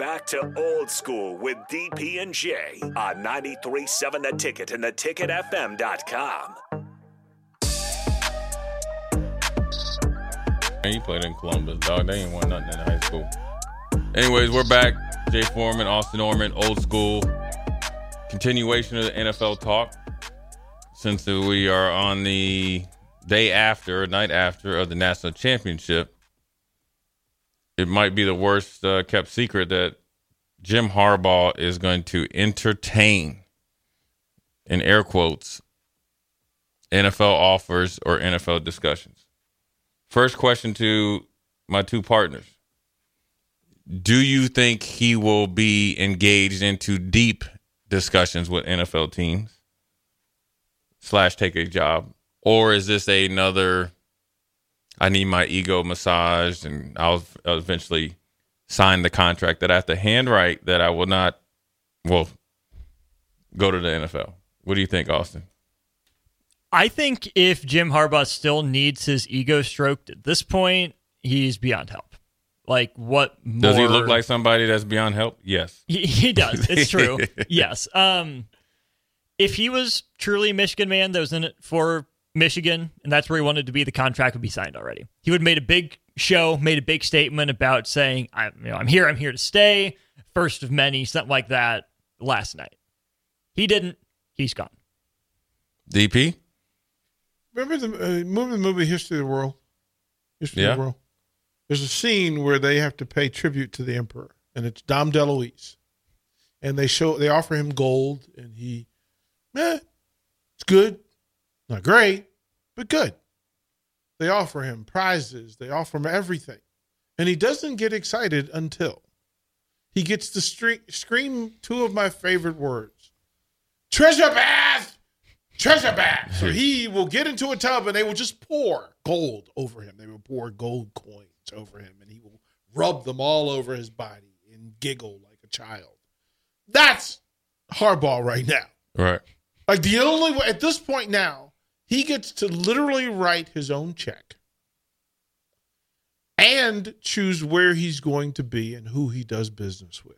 Back to old school with DP and J on 93.7 The Ticket and theticketfm.com. Man, he played in Columbus, dog. They ain't won nothing in high school. Anyways, we're back. Jay Foreman, Austin Orman, old school. Continuation of the NFL talk. Since we are on the day after, night after of the national championship, it might be the worst uh, kept secret that Jim Harbaugh is going to entertain, in air quotes, NFL offers or NFL discussions. First question to my two partners. Do you think he will be engaged into deep discussions with NFL teams slash take a job? Or is this another I need my ego massaged and I'll eventually sign the contract that I have to handwrite that I will not well go to the NFL. What do you think, Austin? I think if Jim Harbaugh still needs his ego stroked at this point, he's beyond help. Like what more... Does he look like somebody that's beyond help? Yes. He, he does. It's true. yes. Um if he was truly a Michigan man that was in it for Michigan and that's where he wanted to be, the contract would be signed already. He would have made a big show, made a big statement about saying, I'm you know, I'm here, I'm here to stay, first of many, something like that last night. He didn't, he's gone. DP? Remember the uh, movie, the movie History of the World? History Yeah. of the World. There's a scene where they have to pay tribute to the emperor, and it's Dom DeLuise, and they show they offer him gold, and he, eh, it's good, not great, but good. They offer him prizes, they offer him everything, and he doesn't get excited until he gets to stre- scream two of my favorite words: "Treasure bath." treasure bath. So he will get into a tub and they will just pour gold over him. They will pour gold coins over him and he will rub them all over his body and giggle like a child. That's Harbaugh right now. Right. Like the only way at this point now, he gets to literally write his own check and choose where he's going to be and who he does business with.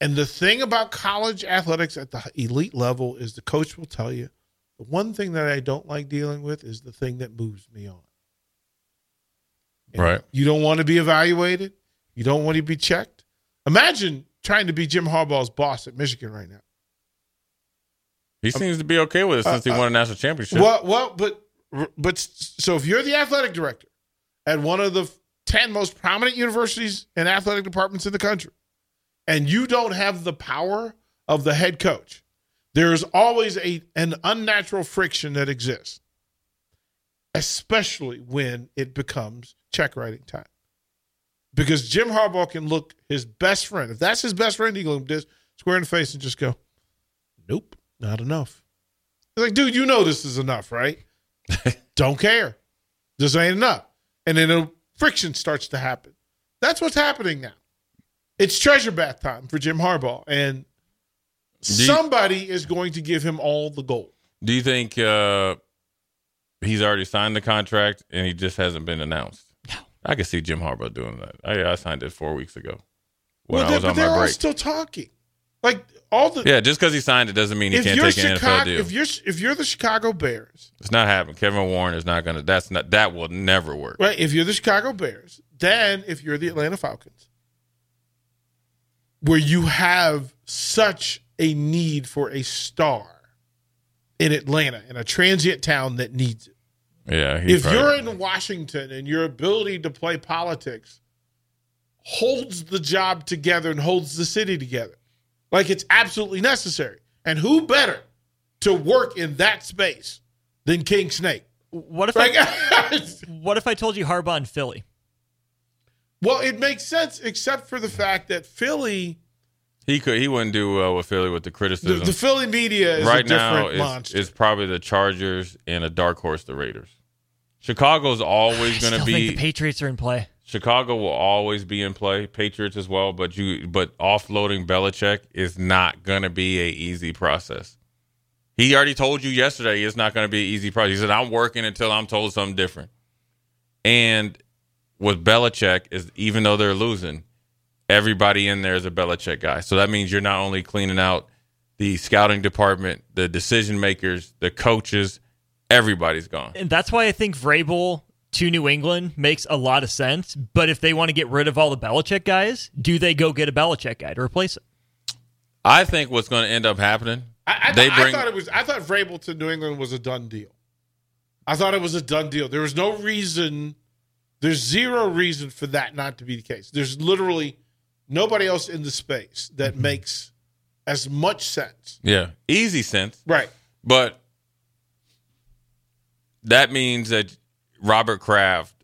And the thing about college athletics at the elite level is the coach will tell you the one thing that I don't like dealing with is the thing that moves me on. And Right. You don't want to be evaluated. You don't want to be checked. Imagine trying to be Jim Harbaugh's boss at Michigan right now. He seems to be okay with it since he uh, won a national championship. Well, well, but but so if you're the athletic director at one of the ten most prominent universities and athletic departments in the country, and you don't have the power of the head coach, there's always a an unnatural friction that exists, especially when it becomes check writing time. Because Jim Harbaugh can look his best friend. If that's his best friend, he can look square in the face and just go, "Nope, not enough." It's like, dude, you know this is enough, right? Don't care. This ain't enough. And then a friction starts to happen. That's what's happening now. It's treasure bath time for Jim Harbaugh, and you- somebody is going to give him all the gold. Do you think uh, he's already signed the contract and he just hasn't been announced? No. I could see Jim Harbaugh doing that. I, I signed it four weeks ago when well, I they- was but on they're my all break. still talking. Like all the yeah, just because he signed it doesn't mean he can't take an NFL Chicago, deal. if you're if you're the Chicago Bears, It's not happening. Kevin Warren is not going to. That's not. That will never work. right? If you're the Chicago Bears, then if you're the Atlanta Falcons, where you have such a need for a star in Atlanta, in a transient town that needs it. Yeah. If probably- you're in Washington and your ability to play politics holds the job together and holds the city together, like it's absolutely necessary. And who better to work in that space than King Snake? What if Like, I what if I told you Harbaugh in Philly? well, it makes sense, except for the fact that Philly, he could he wouldn't do well with Philly with the the, criticism. the Philly media is right a now different is, monster. is probably the Chargers and a dark horse the Raiders. Chicago's always I going still to think be the Patriots are in play. Chicago will always be in play, Patriots as well, but you but offloading Belichick is not going to be a easy process. He already told you yesterday it's not going to be an easy process. He said I'm working until I'm told something different. And with Belichick is even though they're losing, everybody in there is a Belichick guy. So that means you're not only cleaning out the scouting department, the decision makers, the coaches, everybody's gone. And that's why I think Vrabel to New England makes a lot of sense. But if they want to get rid of all the Belichick guys, do they go get a Belichick guy to replace him? I think what's going to end up happening I, I, they thought, bring- I thought it was. I thought Vrabel to New England was a done deal. I thought it was a done deal. There was no reason. There's zero reason for that not to be the case. There's literally nobody else in the space that Mm-hmm. makes as much sense. Yeah, easy sense, Right. but that means that Robert Kraft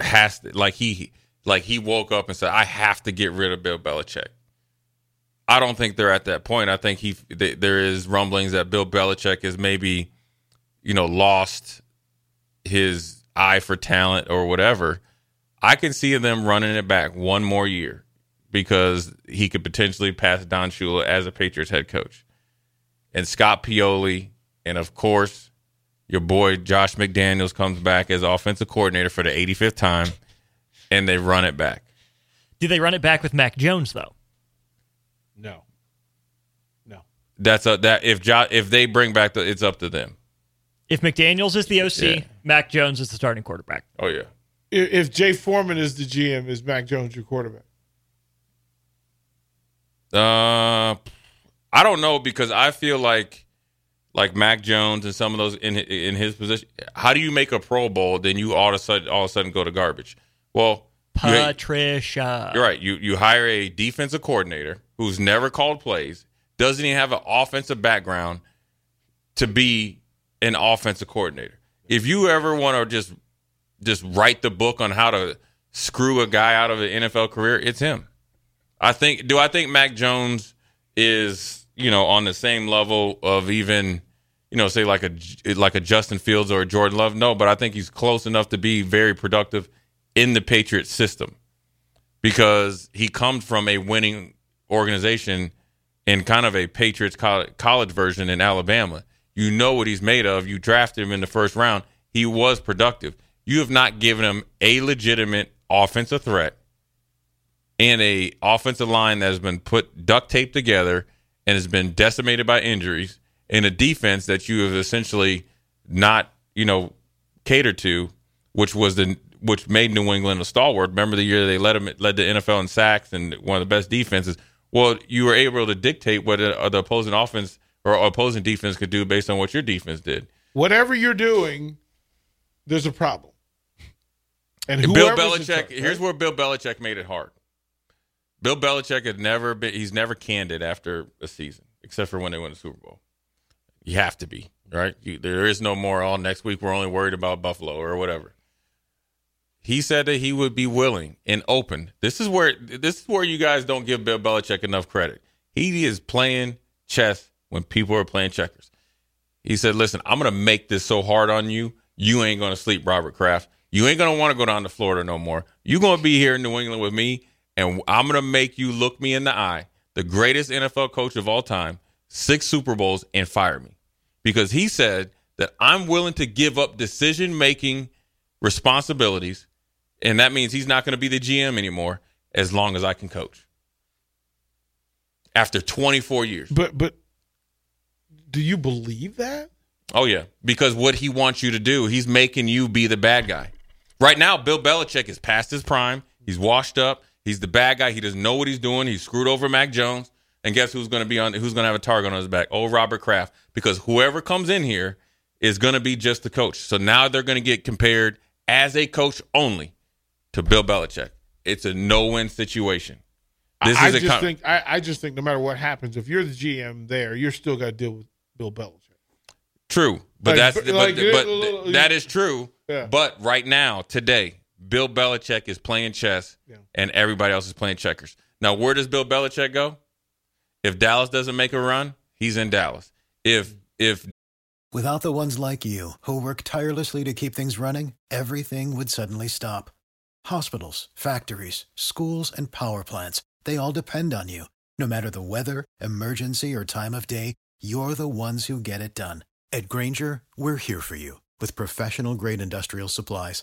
has to like he like he woke up and said, "I have to get rid of Bill Belichick." I don't think they're at that point. I think he th- there is rumblings that Bill Belichick is maybe, you know, lost his eye for talent or whatever. I can see them running it back one more year because he could potentially pass Don Shula as a Patriots head coach. And Scott Pioli, and of course, your boy Josh McDaniels comes back as offensive coordinator for the 85th time, and they run it back. Do they run it back with Mac Jones though? No. No. That's a that if jo- if they bring back the, it's up to them. If McDaniels is the OC, Yeah. Mac Jones is the starting quarterback. Oh yeah, If, if Jay Foreman is the GM, is Mac Jones your quarterback? Uh, I don't know because I feel like like Mac Jones and some of those in in his position. How do you make a Pro Bowl? Then you all of a sudden all of a sudden go to garbage. Well, you- Patricia. You're right. You you hire a defensive coordinator who's never called plays, doesn't even have an offensive background to be an offensive coordinator. If you ever want to just just write the book on how to screw a guy out of an NFL career, it's him. I think. Do I think Mac Jones is you know on the same level of even you know say like a like a Justin Fields or a Jordan Love? No, but I think he's close enough to be very productive in the Patriots system because he comes from a winning organization in kind of a Patriots college version in Alabama. You know what he's made of. You drafted him in the first round. He was productive. You have not given him a legitimate offensive threat and a offensive line that has been put duct tape together and has been decimated by injuries in a defense that you have essentially not, you know, catered to, which was the which made New England a stalwart. Remember the year they led them led the NFL in sacks and one of the best defenses. Well, you were able to dictate what uh, the opposing offense or opposing defense could do based on what your defense did. Whatever you're doing, there's a problem. And Bill whoever's in Belichick. charge, Here's where Bill Belichick made it hard. Bill Belichick had never been. He's never candid after a season, except for when they win the Super Bowl. You have to be right. You, there is no more. Oh, next week we're only worried about Buffalo or whatever. He said that he would be willing and open. This is where this is where you guys don't give Bill Belichick enough credit. He is playing chess when people are playing checkers. He said, "Listen, I'm going to make this so hard on you, you ain't going to sleep, Robert Kraft. You ain't going to want to go down to Florida no more. You're going to be here in New England with me, and I'm going to make you look me in the eye, the greatest NFL coach of all time, six Super Bowls, and fire me, because he said that I'm willing to give up decision making responsibilities, and that means he's not going to be the GM anymore as long as I can coach." After 24 years. But but do you believe that? Oh yeah, because what he wants you to do, he's making you be the bad guy. Right now, Bill Belichick is past his prime. He's washed up. He's the bad guy. He doesn't know what he's doing. He screwed over Mac Jones. And guess who's going to be on? Who's going to have a target on his back? Oh, Robert Kraft. Because whoever comes in here is going to be just the coach. So now they're going to get compared as a coach only to Bill Belichick. It's a no-win situation. This I is just con- think I, I just think no matter what happens, if you're the GM there, you're still got to deal with Bill Belichick. True, but Like, that's but, but, like, but uh, that is true. Yeah. But right now, today, Bill Belichick is playing chess, Yeah. and everybody else is playing checkers. Now, where does Bill Belichick go? If Dallas doesn't make a run, he's in Dallas. If if Without the ones like you, who work tirelessly to keep things running, everything would suddenly stop. Hospitals, factories, schools, and power plants, they all depend on you. No matter the weather, emergency, or time of day, you're the ones who get it done. At Grainger, we're here for you with professional grade industrial supplies.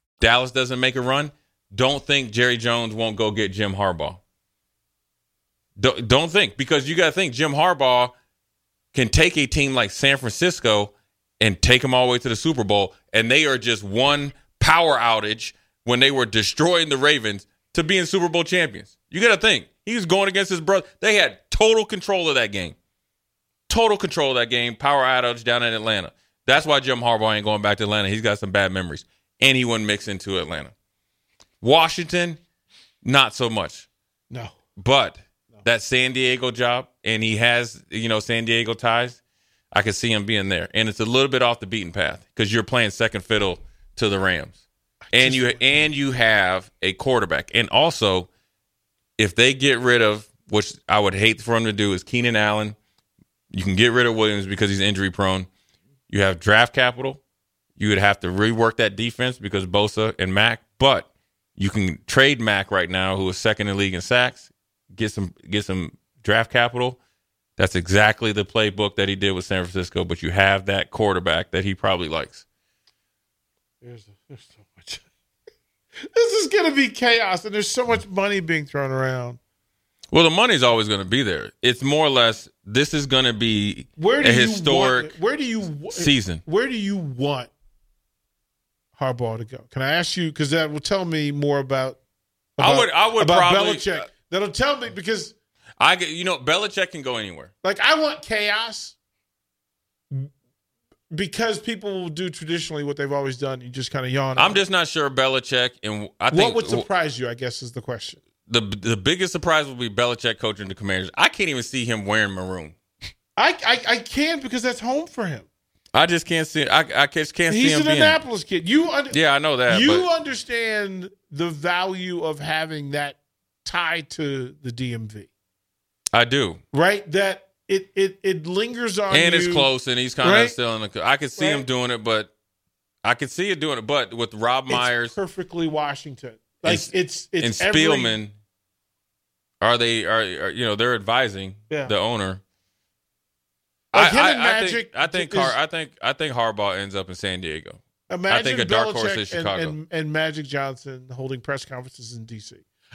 Dallas doesn't make a run, don't think Jerry Jones won't go get Jim Harbaugh. Don't, think because you got to think Jim Harbaugh can take a team like San Francisco and take them all the way to the Super Bowl, and they are just one power outage when they were destroying the Ravens to being Super Bowl champions. You got to think he was going against his brother. They had total control of that game, total control of that game. Power outage down in Atlanta. That's why Jim Harbaugh ain't going back to Atlanta. He's got some bad memories, and he wouldn't mix into Atlanta. Washington, not so much. No. But that San Diego job, and he has, you know, San Diego ties, I could see him being there. And it's a little bit off the beaten path because you're playing second fiddle to the Rams. And you and you have a quarterback. And also, if they get rid of, which I would hate for them to do, is Keenan Allen. You can get rid of Williams because he's injury prone. You have draft capital. You would have to rework that defense because Bosa and Mac, but you can trade Mac right now, who is second in the league in sacks, get some get some draft capital. That's exactly the playbook that he did with San Francisco, but you have that quarterback that he probably likes. There's, there's so much. this is going to be chaos, and there's so much money being thrown around. Well, the money's always going to be there. It's more or less this is going to be Where do a you historic want, Where do you season. Where do you want Harbaugh to go? Can I ask you? Because that will tell me more about. I would- I would about probably- Belichick. That'll tell me because, I get you know Belichick can go anywhere. like, I want chaos because people will do traditionally what they've always done. You just kind of yawn. I'm just not sure Belichick and I think what would surprise you? I guess is the question. the the biggest surprise would be Belichick coaching the Commanders. I can't even see him wearing maroon. I I, I can because that's home for him. I just can't see. I I just can't see him. He's an being. Annapolis kid. You under, Yeah, I know that. you but understand the value of having that tie to the DMV, I do, right? That it it it lingers on and it's close, and he's kind of still in the. I could see him doing it, but I could see it doing it. But with Rob It's Myers perfectly Washington. Like And- it's it's and every- Spielman, are they are, are you know they're advising Yeah. the owner. Like I, I, and I think I think is- Har, I think I think Harbaugh ends up in San Diego. Imagine think a dark horse Belichick is and- Chicago. And, and Magic Johnson holding press conferences in DC.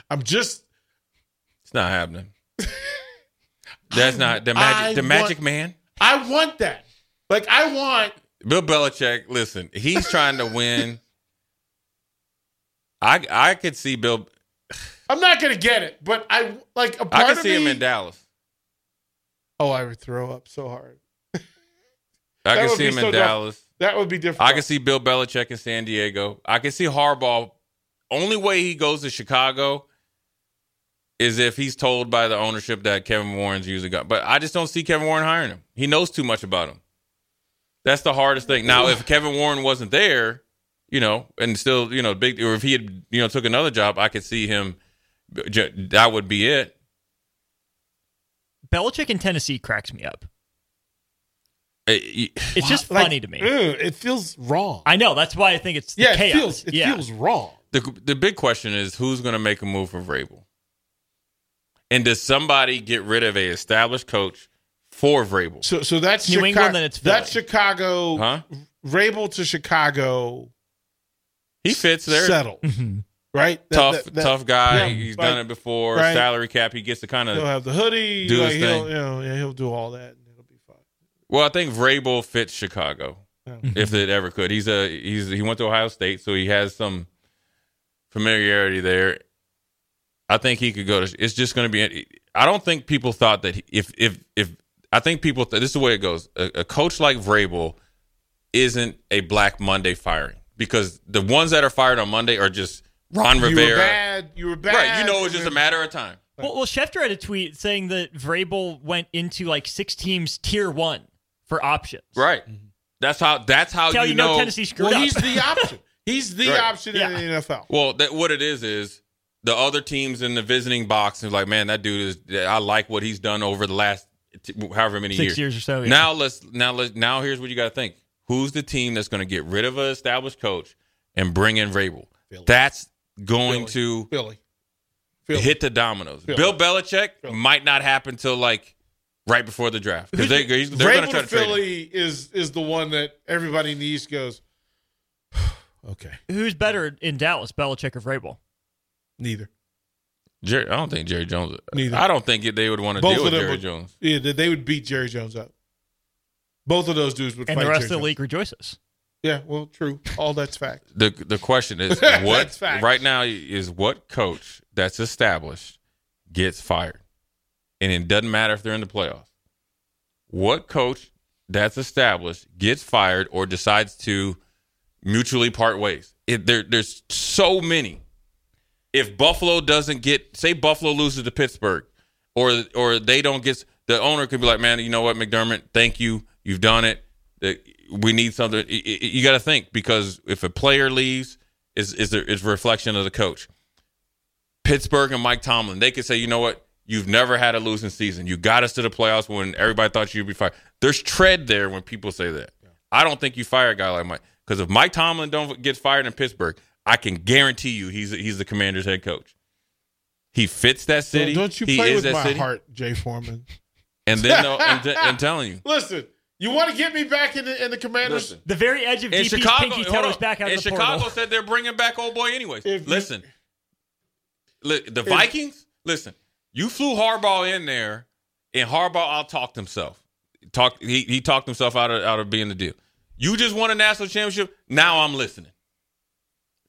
I'm just It's not happening. That's not the magic. I the Magic want- Man. I want that. Like I want Bill Belichick. Listen, he's trying to win. I I could see Bill. I'm not gonna get it, but I like a part I could see me, him in Dallas. Oh, I would throw up so hard. I can see him so in. Dallas. That would be different. I can see Bill Belichick in San Diego. I can see Harbaugh. Only way he goes to Chicago is if he's told by the ownership that Kevin Warren's using gun. But I just don't see Kevin Warren hiring him. He knows too much about him. That's the hardest thing. Now, if Kevin Warren wasn't there, you know, and still, you know, big, or if he had, you know, took another job, I could see him. That would be it. Belichick in Tennessee cracks me up. It's just Like, funny to me. ew, it feels wrong. I know that's why I think it's the yeah, it chaos. feels it yeah. feels wrong. the the big question is who's going to make a move for Vrabel, and does somebody get rid of a established coach for Vrabel? So so that's New Chica- England, then it's Philly. that's Chicago. Huh? Vrabel to Chicago. He fits there. Settle. Mhm. Right. That- Tough, that- that- tough guy. yeah, He's like, done it before. right. Salary cap. He gets to kind of He'll have the hoodie. Do like, his he'll, thing. You know, yeah, he'll do all that. and It'll be fine. Well, I think Vrabel fits Chicago Yeah. if it ever could. He's a he's he went to Ohio State, so he has some familiarity there. I think he could go to. It's just going to be. I don't think people thought that if if if I think people. Th- this is the way it goes. A, a coach like Vrabel isn't a Black Monday firing because the ones that are fired on Monday are just Ron You were Rivera. bad. You were bad. Right, you know it's just a matter of time. Well, well, Schefter had a tweet saying that Vrabel went into like six teams tier one for options. Right. Mm-hmm. That's how. That's how That's how you, you know, know Tennessee screwed Well, up. he's the option. He's the Right. option in the NFL. Well, that what it is is the other teams in the visiting box is like, man, that dude is. I like what he's done over the last t- however many Six years. years or so, yeah. Now let's now let's now here's what you got to think. Who's the team that's going to get rid of an established coach and bring in Vrabel? Philly. That's going Philly. to Philly. Philly. hit the dominoes. Philly. Bill Belichick Philly. might not happen till like right before the draft because they, they're going to Vrabel try to to trade him. Philly is is the one that everybody in the East Goes. okay. Who's better in Dallas, Belichick or Vrabel? Neither. Jerry, I don't think Jerry Jones. Neither. I don't think they would want to Both deal with Jerry would- Jones. Yeah, they- they would beat Jerry Jones up. Both of those dudes would And fight the rest Jerry of the Jones. league rejoices. Yeah, well, true. All that's fact. the the question is what right now is what coach that's established gets fired, and it doesn't matter if they're in the playoffs. What coach that's established gets fired or decides to mutually part ways? It, there, there's so many. If Buffalo doesn't get, say Buffalo loses to Pittsburgh, or or they don't get, the owner could be like, man, you know what, McDermott, thank you, you've done it. The- We need something. You got to think because if a player leaves, is is is a reflection of the coach. Pittsburgh and Mike Tomlin, they could say, you know what, you've never had a losing season. You got us to the playoffs when everybody thought you'd be fired. There's tread there when people say that. I don't think you fire a guy like Mike because if Mike Tomlin don't get fired in Pittsburgh, I can guarantee you he's he's the Commander's head coach. He fits that city. Don't, don't you he play is with my city. heart, Jay Foreman. And then t- I'm telling you, Listen, you want to get me back in the in the Commanders? Listen. The very edge of in DP's Chicago, pinky hold toe is back out in of the Chicago portal. said they're bringing back old boy anyways. If you- listen, li- the Vikings. Listen, you flew Harbaugh in there, and Harbaugh out talked himself. Talk he he talked himself out of out of being the deal. You just won a national championship. Now I'm listening,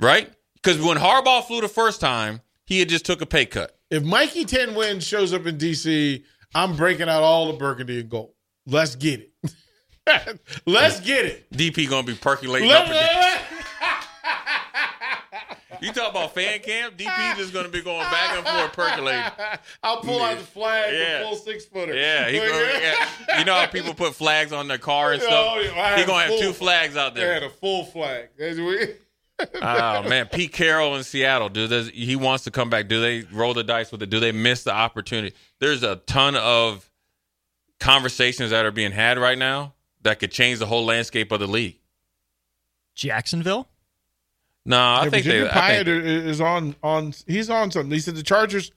right? Because when Harbaugh flew the first time, he had just took a pay cut. If Mikey Ten Wins shows up in DC, I'm breaking out all the burgundy and gold. Let's get it. Let's get it. DP gonna be percolating Let- up. Again. You talk about fan camp. DP just gonna be going back and forth percolating. I'll pull out the flag, Yeah. the full six footer. Yeah, he gonna, yeah. you know how people put flags on their car and stuff. Oh, yeah, he gonna have two flags out They had there. a full flag. That's we- Oh man, Pete Carroll in Seattle. Do does he wants to come back? Do they roll the dice with it? Do they miss the opportunity? There's a ton of conversations that are being had right now that could change the whole landscape of the league. Jacksonville? No, I Yeah, think Virginia they. I Pyatt think, is on on. He's on something. He said the Chargers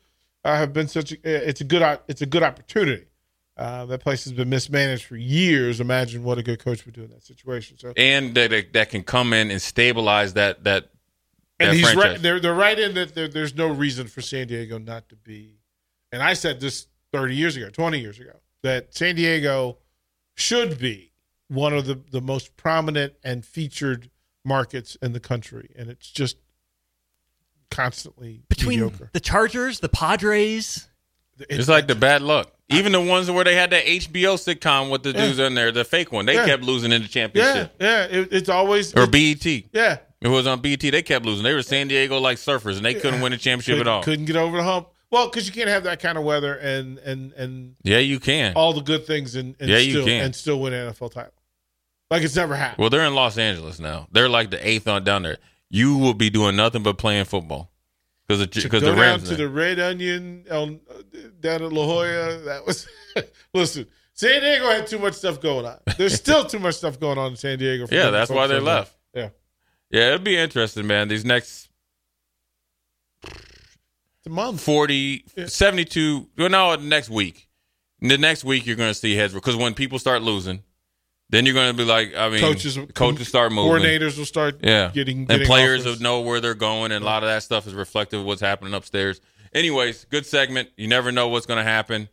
uh, have been such. A, it's a good. It's a good opportunity. Uh, that place has been mismanaged for years. Imagine what a good coach would do in that situation. So, and that that- that can come in and stabilize that that. and he's franchise. right. They're they're right in that. There, there's no reason for San Diego not to be. And I said this 30 years ago, 20 years ago, that San Diego should be one of the the most prominent and featured markets in the country, and it's just constantly Between mediocre. the Chargers, the Padres, It's like the bad luck. Even the ones where they had that HBO sitcom with the dudes in there, the fake one, they Yeah. kept losing in the championship. yeah. It, it's always Or it- BET. yeah. It was on BET. They kept losing. They were San Diego like surfers, and they couldn't win a championship Couldn't- at all. Couldn't get over the hump. Well, because you can't have that kind of weather and and and Yeah, you can. all the good things and, and Yeah, you still can. and still win an NFL title. Like it's never happened. Well, they're in Los Angeles now. They're like the eighth on down there. You will be doing nothing but playing football because because the down Rams. to the Red Onion on, down at La Jolla, that was listen. San Diego had too much stuff going on. There's still too much stuff going on in San Diego. for yeah, that's why they that. left. Yeah, Yeah, it'll be interesting, man. These next it's a month. 40, Yeah. 72, well, no, next week. The next week, you're going to see heads because when people start losing, then you're going to be like, I mean, Coaches, coaches start moving. Coordinators will start. Yeah. getting, and players offers. will know where they're going, and a lot of that stuff is reflective of what's happening upstairs. Anyways, good segment. You never know what's going to happen.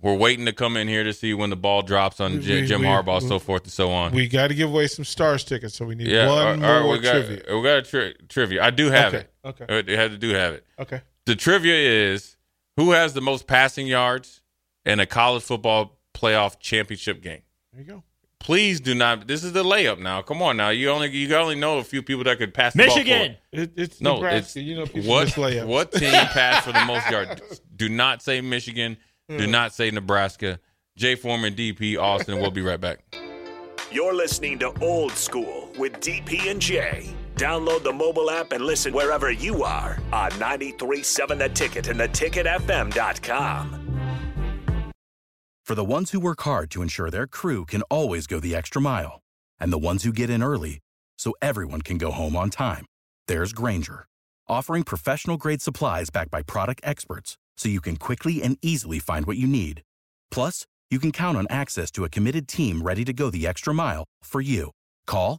We're waiting to come in here to see when the ball drops on We- J- we- Jim we- Harbaugh, so forth and so on. We got to give away some stars tickets, so we need yeah, one more we got trivia. we got a tri- trivia. I do have Okay, it. okay. I had to do have it. Okay, The trivia is who has the most passing yards in a college football playoff championship game. there you go. Please do not. This is the layup now. Come on now. You only you only know a few people that could pass the ball Michigan. It, it's No, Nebraska. it's you know, people what miss what team passed for the most yards? Do not say Michigan. Do not say Nebraska. Jay Foreman, DP, Austin. We'll be right back. You're listening to Old School with DP and J. Download the mobile app and listen wherever you are on 937 The Ticket and theticketfm.com. For the ones who work hard to ensure their crew can always go the extra mile, and the ones who get in early so everyone can go home on time, there's Grainger, offering professional grade supplies backed by product experts so you can quickly and easily find what you need. Plus, you can count on access to a committed team ready to go the extra mile for you. Call,